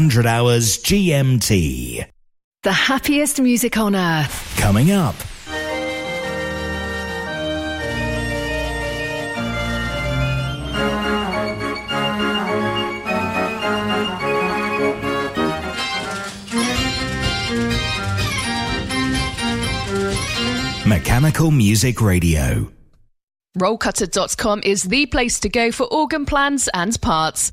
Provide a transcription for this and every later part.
It's 1800 hours GMT. The happiest music on earth. Coming up. Mechanical Music Radio. Rollcutter.com is the place to go for organ plans and parts.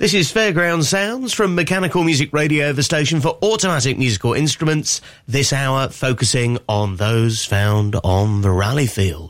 This is Fairground Sounds from Mechanical Music Radio, the station for automatic musical instruments, this hour focusing on those found on the rally field.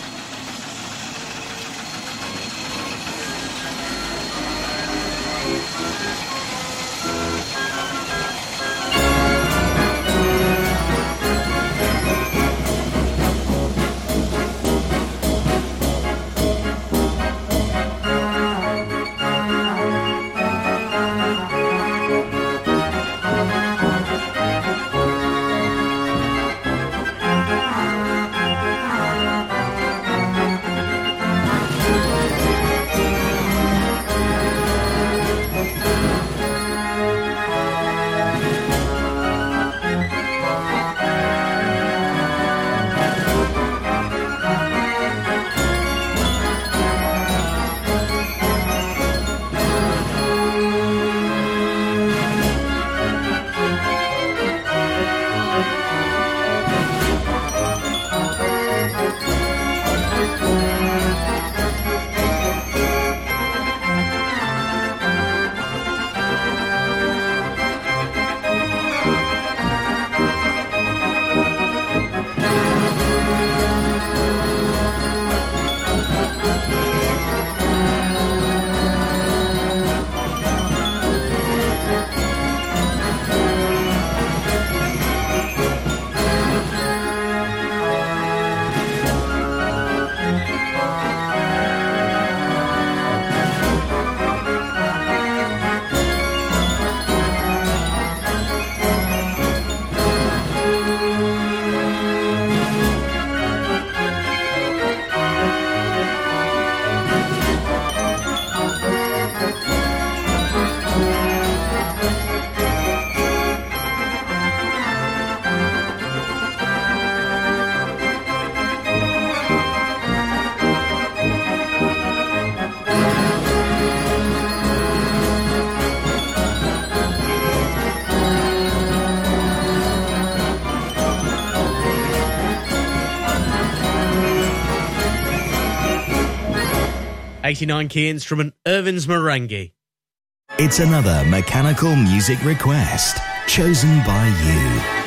89 key instrument Irvin's Marenghi. It's another mechanical music request chosen by you.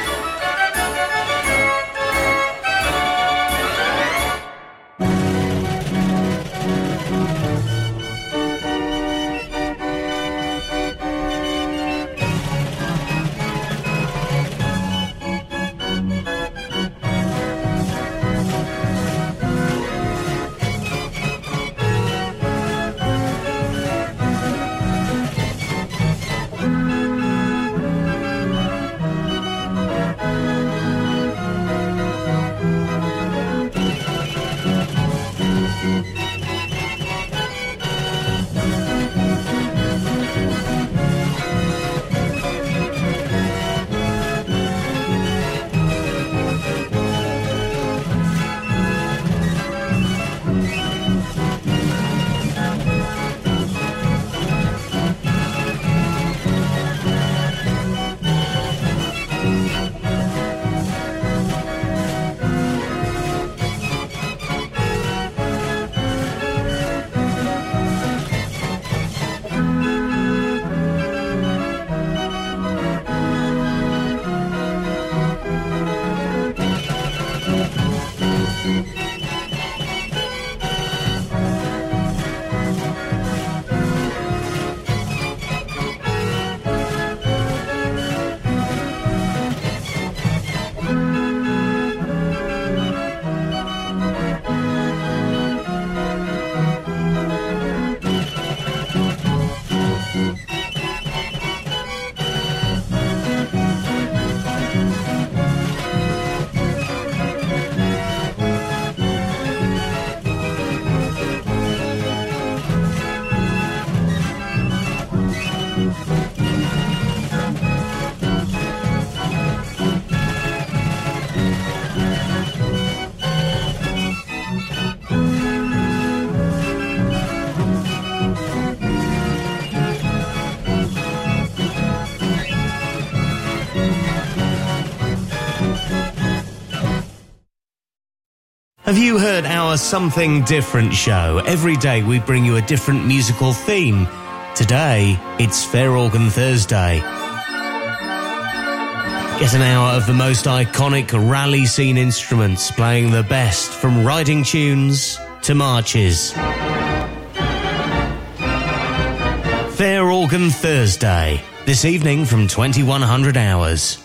Have you heard our Something Different show? Every day we bring you a different musical theme. Today, it's Fair Organ Thursday. Get an hour of the most iconic rally scene instruments playing the best from riding tunes to marches. Fair Organ Thursday, this evening from 2100 hours.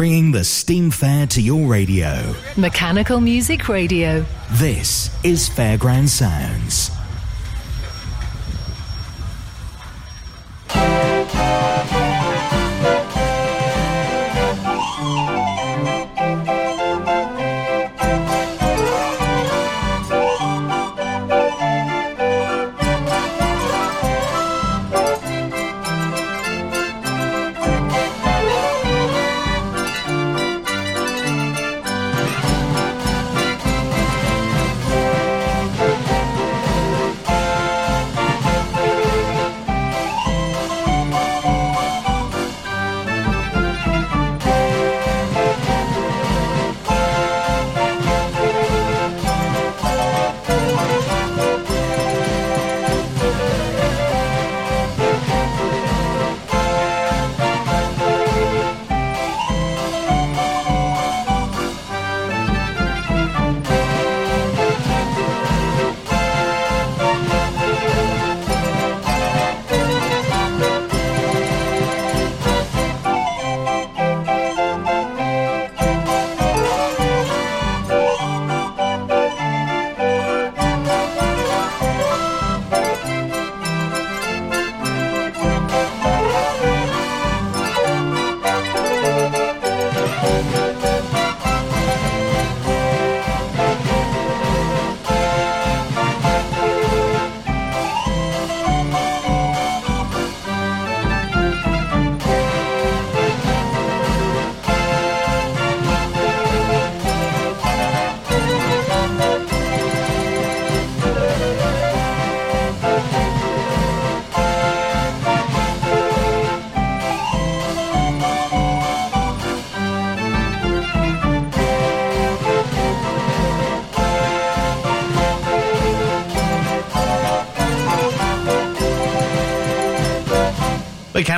Bringing the steam fair to your radio. Mechanical Music Radio. This is Fairground Sounds.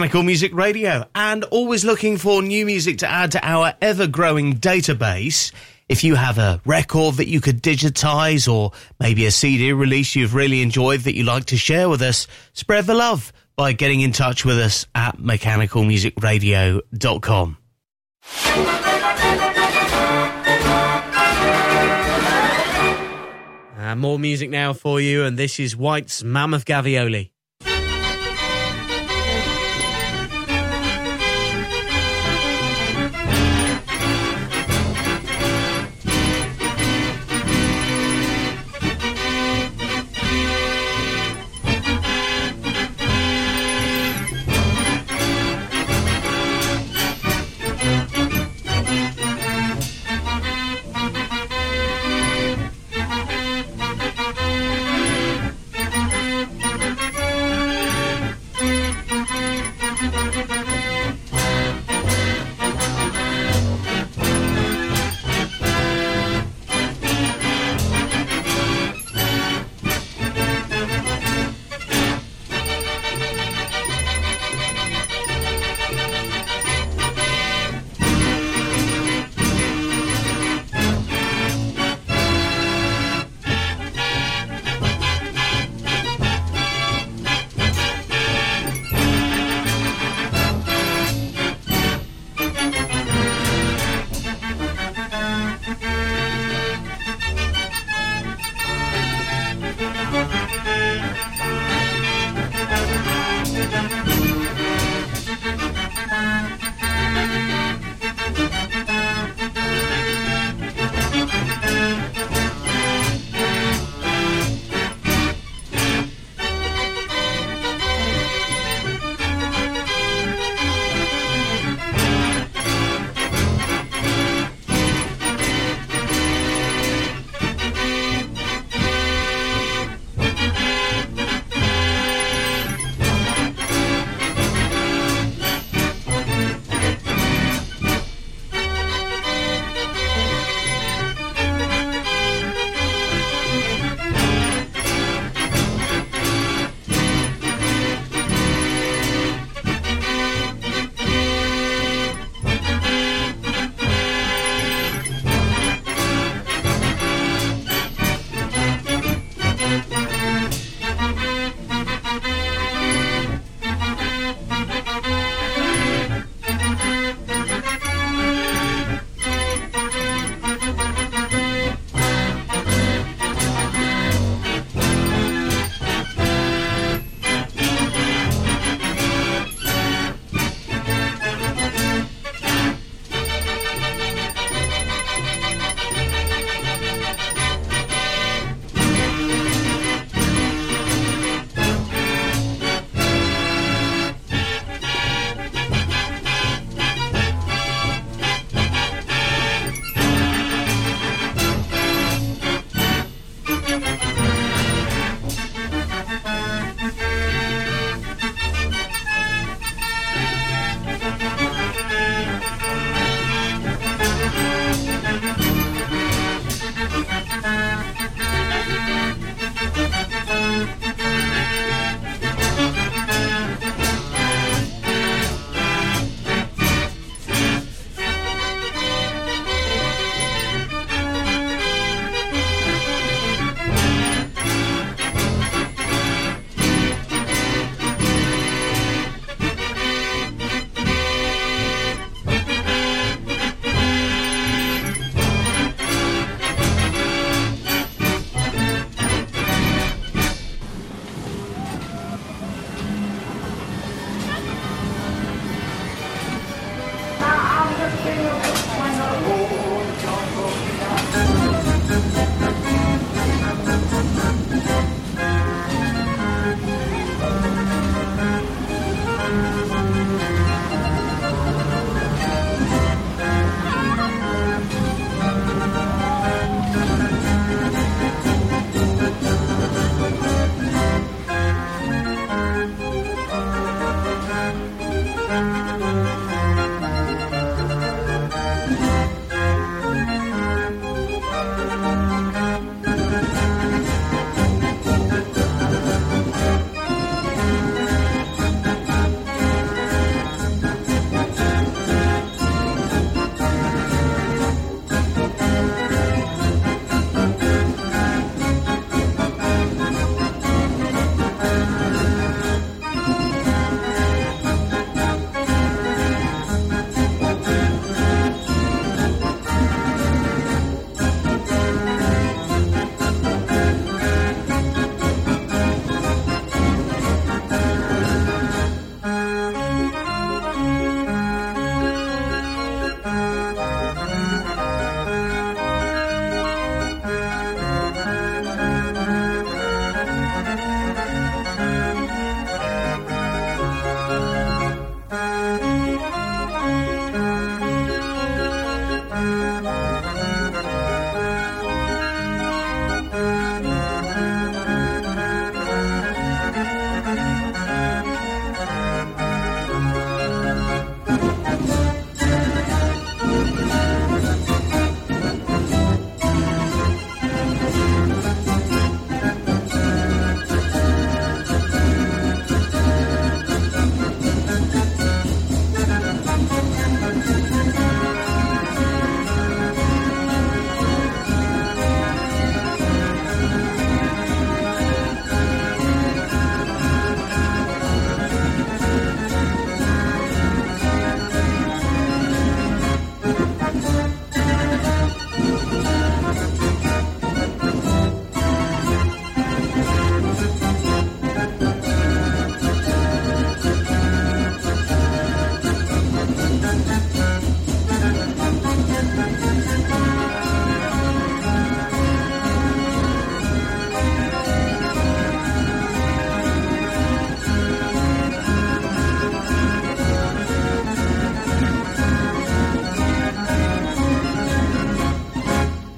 Mechanical Music Radio, and always looking for new music to add to our ever growing database. If you have a record that you could digitize or maybe a CD release you've really enjoyed that you'd like to share with us, spread the love by getting in touch with us at mechanicalmusicradio.com. Uh, more music now for you, and this is White's Mammoth Gavioli.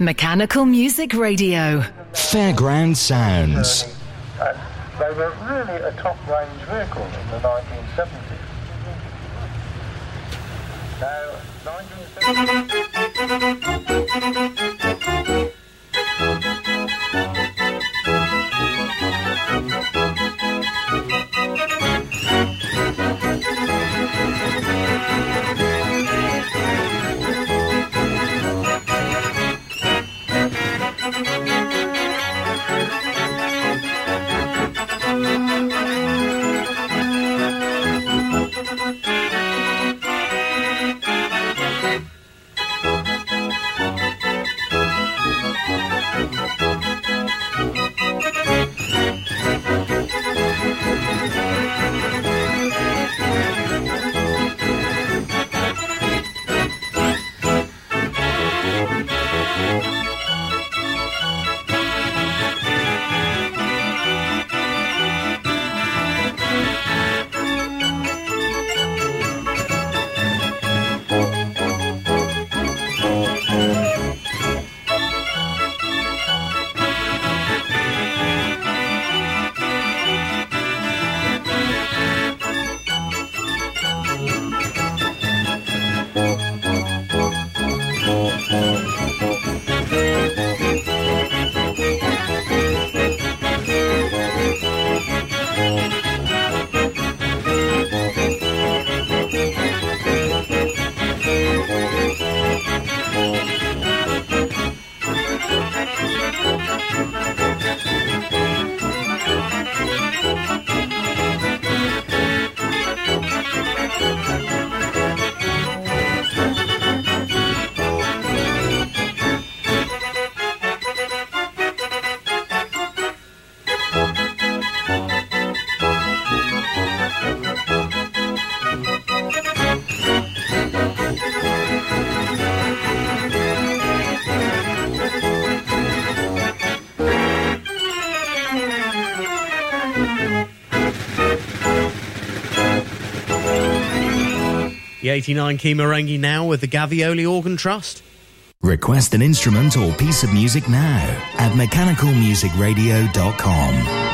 Mechanical Music Radio. Fairground Sounds. And they were really a top range vehicle in the The 89 key Marenghi now with the Gavioli Organ Trust. Request an instrument or piece of music now at mechanicalmusicradio.com.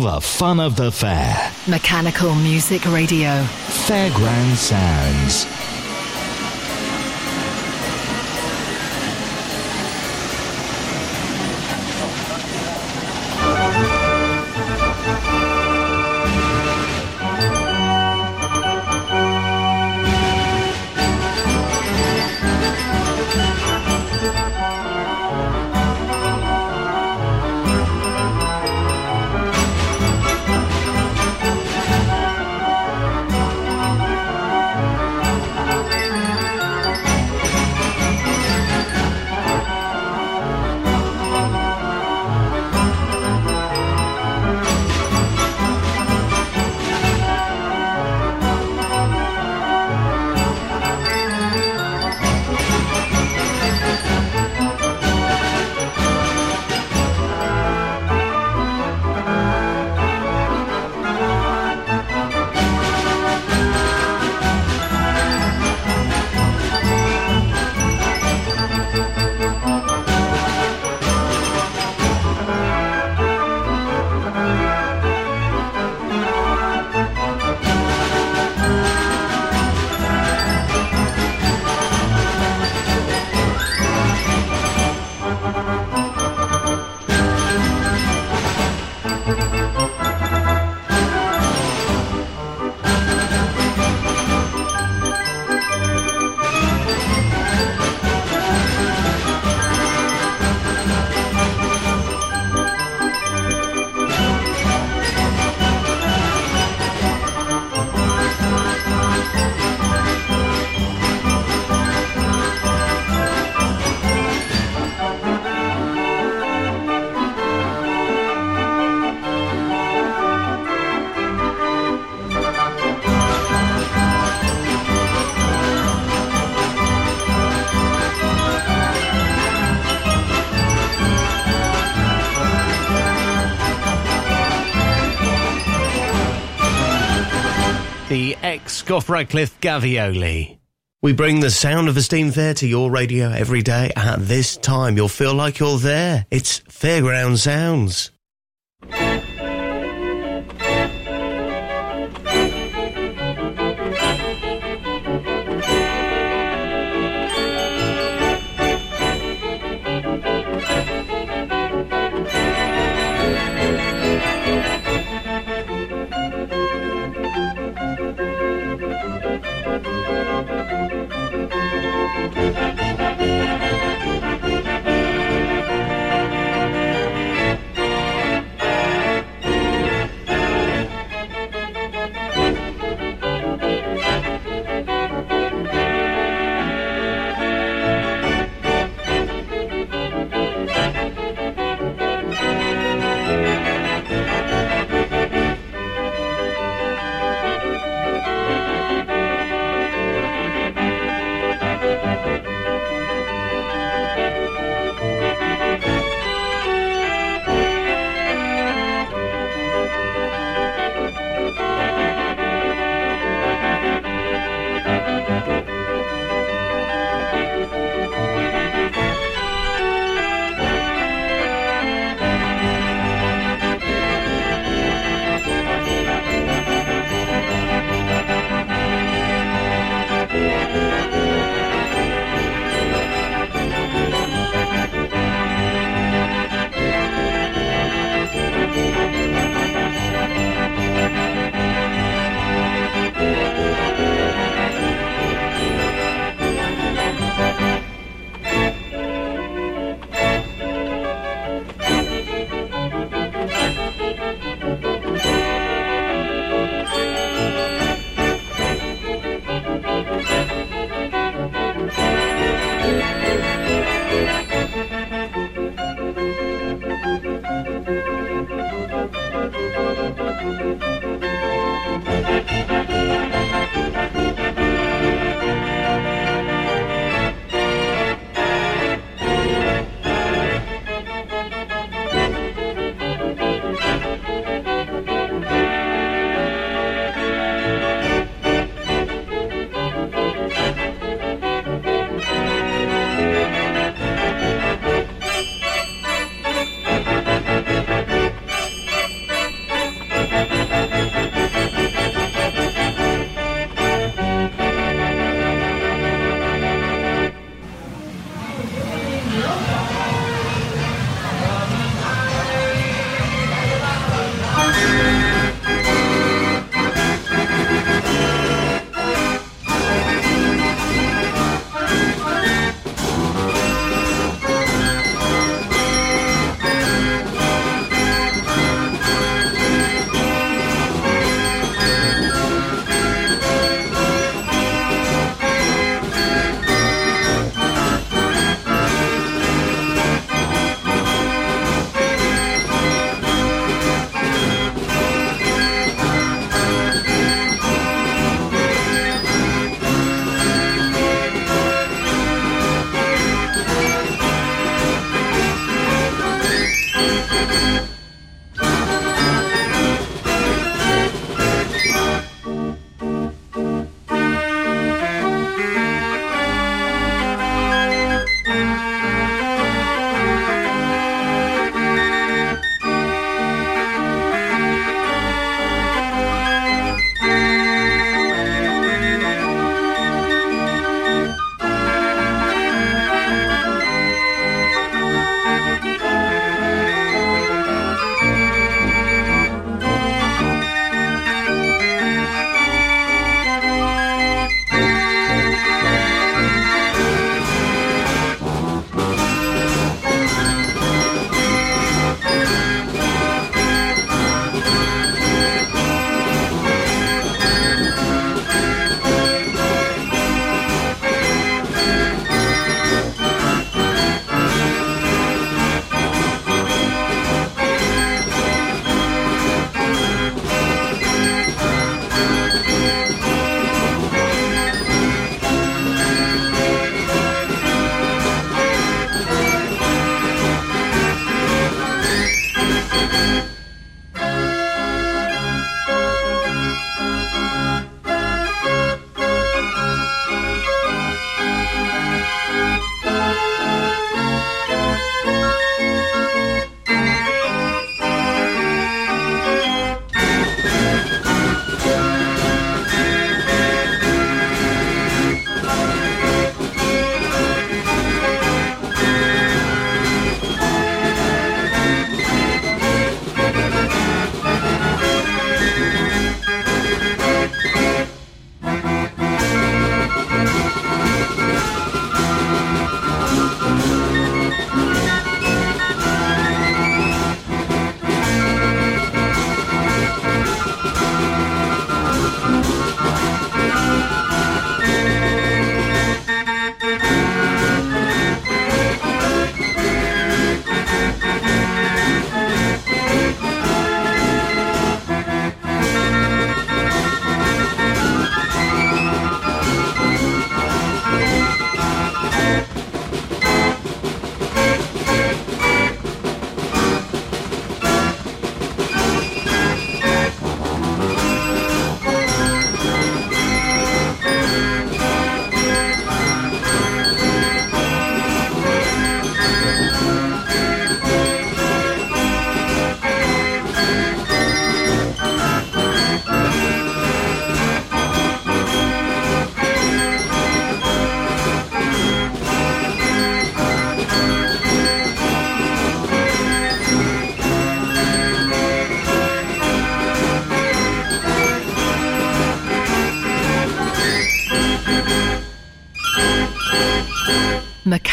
The fun of the fair. Mechanical Music Radio. Fairground Sounds. Scott Radcliffe Gavioli. We bring the sound of the Steam Fair to your radio every day at this time. You'll feel like you're there. It's Fairground Sounds.